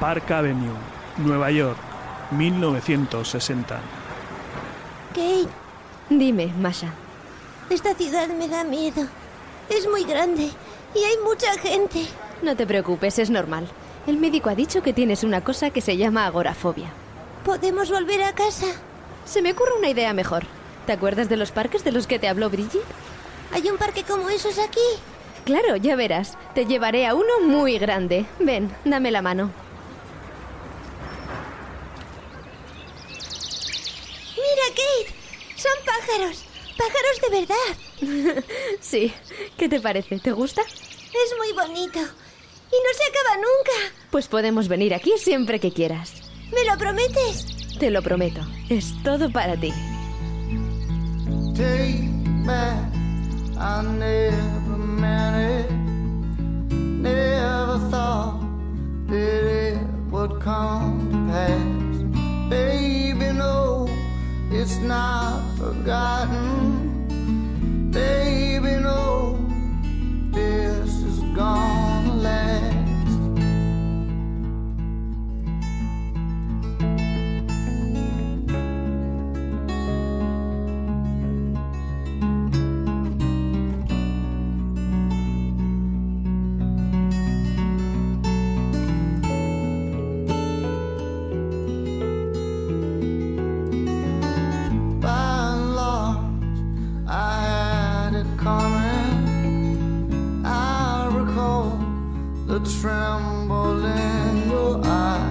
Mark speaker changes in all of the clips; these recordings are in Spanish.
Speaker 1: Park Avenue, Nueva York, 1960.
Speaker 2: Kate,
Speaker 3: Dime, Masha.
Speaker 2: esta ciudad me da miedo. Es muy grande y hay mucha gente.
Speaker 3: No te preocupes, es normal. El médico ha dicho que tienes una cosa que se llama agorafobia.
Speaker 2: ¿Podemos volver a casa?
Speaker 3: Se me ocurre una idea mejor. ¿Te acuerdas de los parques de los que te habló Brigitte?
Speaker 2: ¿Hay un parque como esos aquí?
Speaker 3: Claro, ya verás. Te llevaré a uno muy grande. Ven, dame la mano.
Speaker 2: Pájaros. Pájaros de verdad.
Speaker 3: Sí. ¿Qué te parece? ¿Te gusta?
Speaker 2: Es muy bonito. Y no se acaba nunca.
Speaker 3: Pues podemos venir aquí siempre que quieras.
Speaker 2: ¿Me lo prometes?
Speaker 3: Te lo prometo. Es todo para ti.
Speaker 4: take back. I never meant it. Never thought that it would come to pass. Baby, no, it's not forgotten. Tremble in your eye.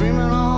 Speaker 4: Dreaming on